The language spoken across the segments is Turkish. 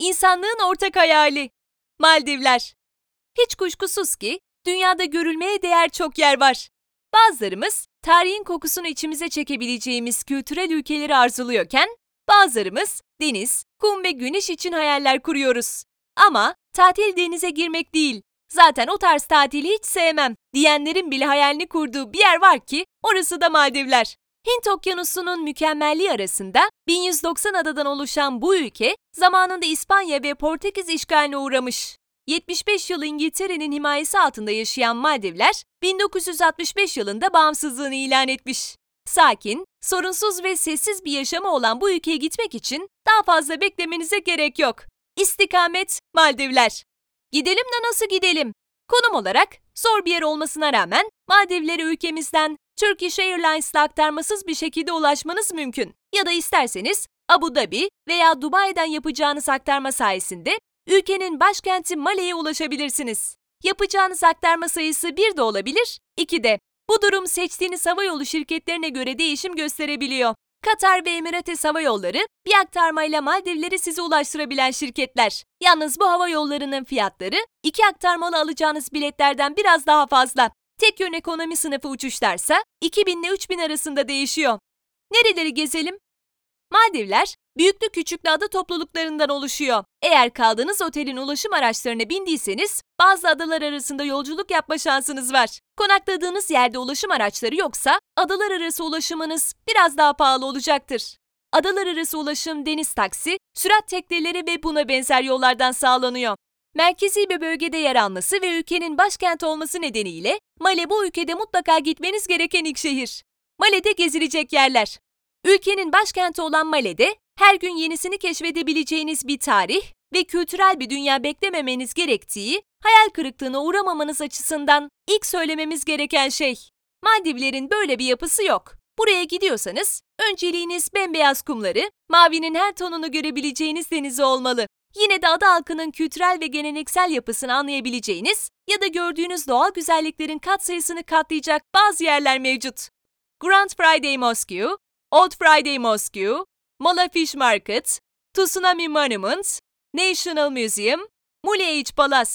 insanlığın ortak hayali. Maldivler. Hiç kuşkusuz ki dünyada görülmeye değer çok yer var. Bazılarımız tarihin kokusunu içimize çekebileceğimiz kültürel ülkeleri arzuluyorken, bazılarımız deniz, kum ve güneş için hayaller kuruyoruz. Ama tatil denize girmek değil, zaten o tarz tatili hiç sevmem diyenlerin bile hayalini kurduğu bir yer var ki orası da Maldivler. Hint Okyanusu'nun mükemmelliği arasında 1190 adadan oluşan bu ülke zamanında İspanya ve Portekiz işgaline uğramış. 75 yıl İngiltere'nin himayesi altında yaşayan Maldivler, 1965 yılında bağımsızlığını ilan etmiş. Sakin, sorunsuz ve sessiz bir yaşamı olan bu ülkeye gitmek için daha fazla beklemenize gerek yok. İstikamet Maldivler. Gidelim de nasıl gidelim? Konum olarak zor bir yer olmasına rağmen Maldivlere ülkemizden Turkish Airlines'la aktarmasız bir şekilde ulaşmanız mümkün. Ya da isterseniz Abu Dhabi veya Dubai'den yapacağınız aktarma sayesinde ülkenin başkenti Male'ye ulaşabilirsiniz. Yapacağınız aktarma sayısı bir de olabilir, iki de. Bu durum seçtiğiniz havayolu şirketlerine göre değişim gösterebiliyor. Katar ve Emirates Hava Yolları bir aktarmayla Maldivleri size ulaştırabilen şirketler. Yalnız bu hava yollarının fiyatları iki aktarmalı alacağınız biletlerden biraz daha fazla. Tek yön ekonomi sınıfı uçuşlarsa 2000 ile 3000 arasında değişiyor. Nereleri gezelim? Maldivler, büyüklü küçüklü ada topluluklarından oluşuyor. Eğer kaldığınız otelin ulaşım araçlarına bindiyseniz, bazı adalar arasında yolculuk yapma şansınız var. Konakladığınız yerde ulaşım araçları yoksa, adalar arası ulaşımınız biraz daha pahalı olacaktır. Adalar arası ulaşım deniz taksi, sürat tekneleri ve buna benzer yollardan sağlanıyor. Merkezi bir bölgede yer alması ve ülkenin başkenti olması nedeniyle Male bu ülkede mutlaka gitmeniz gereken ilk şehir. Male'de gezilecek yerler. Ülkenin başkenti olan Male'de her gün yenisini keşfedebileceğiniz bir tarih ve kültürel bir dünya beklememeniz gerektiği, hayal kırıklığına uğramamanız açısından ilk söylememiz gereken şey. Maldivlerin böyle bir yapısı yok. Buraya gidiyorsanız önceliğiniz bembeyaz kumları, mavinin her tonunu görebileceğiniz denizi olmalı. Yine de ada halkının kültürel ve geleneksel yapısını anlayabileceğiniz ya da gördüğünüz doğal güzelliklerin katsayısını katlayacak bazı yerler mevcut. Grand Friday Mosque, Old Friday Mosque, Mola Fish Market, Tsunami Monument, National Museum, Muleyage Palace.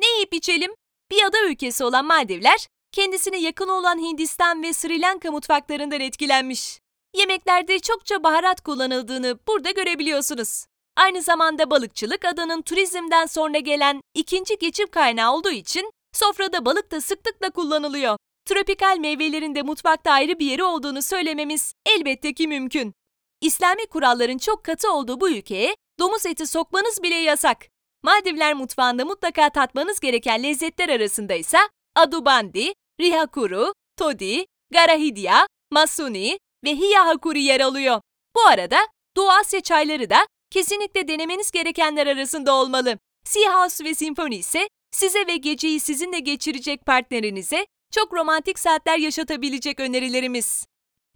Ne yiyip içelim? Bir ada ülkesi olan Maldivler, kendisine yakın olan Hindistan ve Sri Lanka mutfaklarından etkilenmiş. Yemeklerde çokça baharat kullanıldığını burada görebiliyorsunuz. Aynı zamanda balıkçılık adanın turizmden sonra gelen ikinci geçim kaynağı olduğu için sofrada balık da sıklıkla kullanılıyor. Tropikal meyvelerin de mutfakta ayrı bir yeri olduğunu söylememiz elbette ki mümkün. İslami kuralların çok katı olduğu bu ülkeye domuz eti sokmanız bile yasak. Maldivler mutfağında mutlaka tatmanız gereken lezzetler arasında ise adubandi, rihakuru, todi, garahidya, masuni ve hiyahakuri yer alıyor. Bu arada Doğu Asya çayları da kesinlikle denemeniz gerekenler arasında olmalı. Sea House ve Symphony ise size ve geceyi sizinle geçirecek partnerinize çok romantik saatler yaşatabilecek önerilerimiz.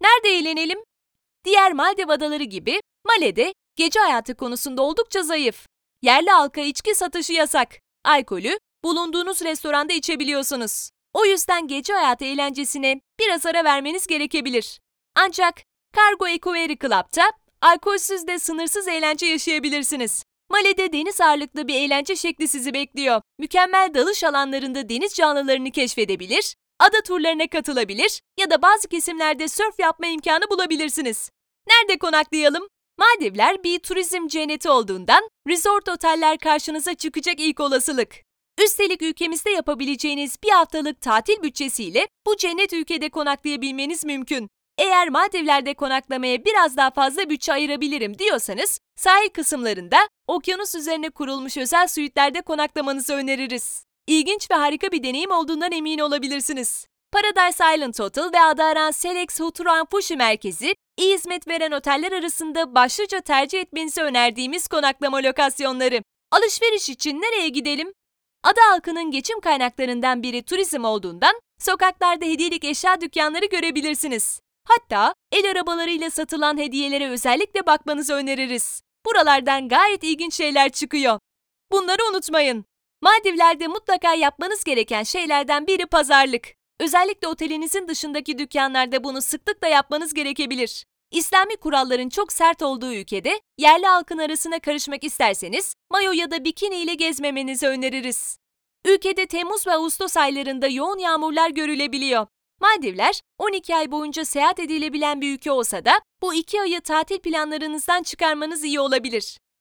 Nerede eğlenelim? Diğer Maldiv adaları gibi Male'de gece hayatı konusunda oldukça zayıf. Yerli halka içki satışı yasak. Alkolü bulunduğunuz restoranda içebiliyorsunuz. O yüzden gece hayatı eğlencesine biraz ara vermeniz gerekebilir. Ancak Cargo Equerry Club'ta alkolsüz de sınırsız eğlence yaşayabilirsiniz. Male'de deniz ağırlıklı bir eğlence şekli sizi bekliyor. Mükemmel dalış alanlarında deniz canlılarını keşfedebilir, ada turlarına katılabilir ya da bazı kesimlerde sörf yapma imkanı bulabilirsiniz. Nerede konaklayalım? Maldivler bir turizm cenneti olduğundan resort oteller karşınıza çıkacak ilk olasılık. Üstelik ülkemizde yapabileceğiniz bir haftalık tatil bütçesiyle bu cennet ülkede konaklayabilmeniz mümkün. Eğer Maldivler'de konaklamaya biraz daha fazla bütçe ayırabilirim diyorsanız, sahil kısımlarında okyanus üzerine kurulmuş özel suitlerde konaklamanızı öneririz. İlginç ve harika bir deneyim olduğundan emin olabilirsiniz. Paradise Island Hotel ve Adaran Selex Huturan Fushi Merkezi, iyi hizmet veren oteller arasında başlıca tercih etmenizi önerdiğimiz konaklama lokasyonları. Alışveriş için nereye gidelim? Ada halkının geçim kaynaklarından biri turizm olduğundan sokaklarda hediyelik eşya dükkanları görebilirsiniz. Hatta el arabalarıyla satılan hediyelere özellikle bakmanızı öneririz. Buralardan gayet ilginç şeyler çıkıyor. Bunları unutmayın. Maldivler'de mutlaka yapmanız gereken şeylerden biri pazarlık. Özellikle otelinizin dışındaki dükkanlarda bunu sıklıkla yapmanız gerekebilir. İslami kuralların çok sert olduğu ülkede yerli halkın arasına karışmak isterseniz mayo ya da bikini ile gezmemenizi öneririz. Ülkede Temmuz ve Ağustos aylarında yoğun yağmurlar görülebiliyor. Maldivler 12 ay boyunca seyahat edilebilen bir ülke olsa da bu iki ayı tatil planlarınızdan çıkarmanız iyi olabilir.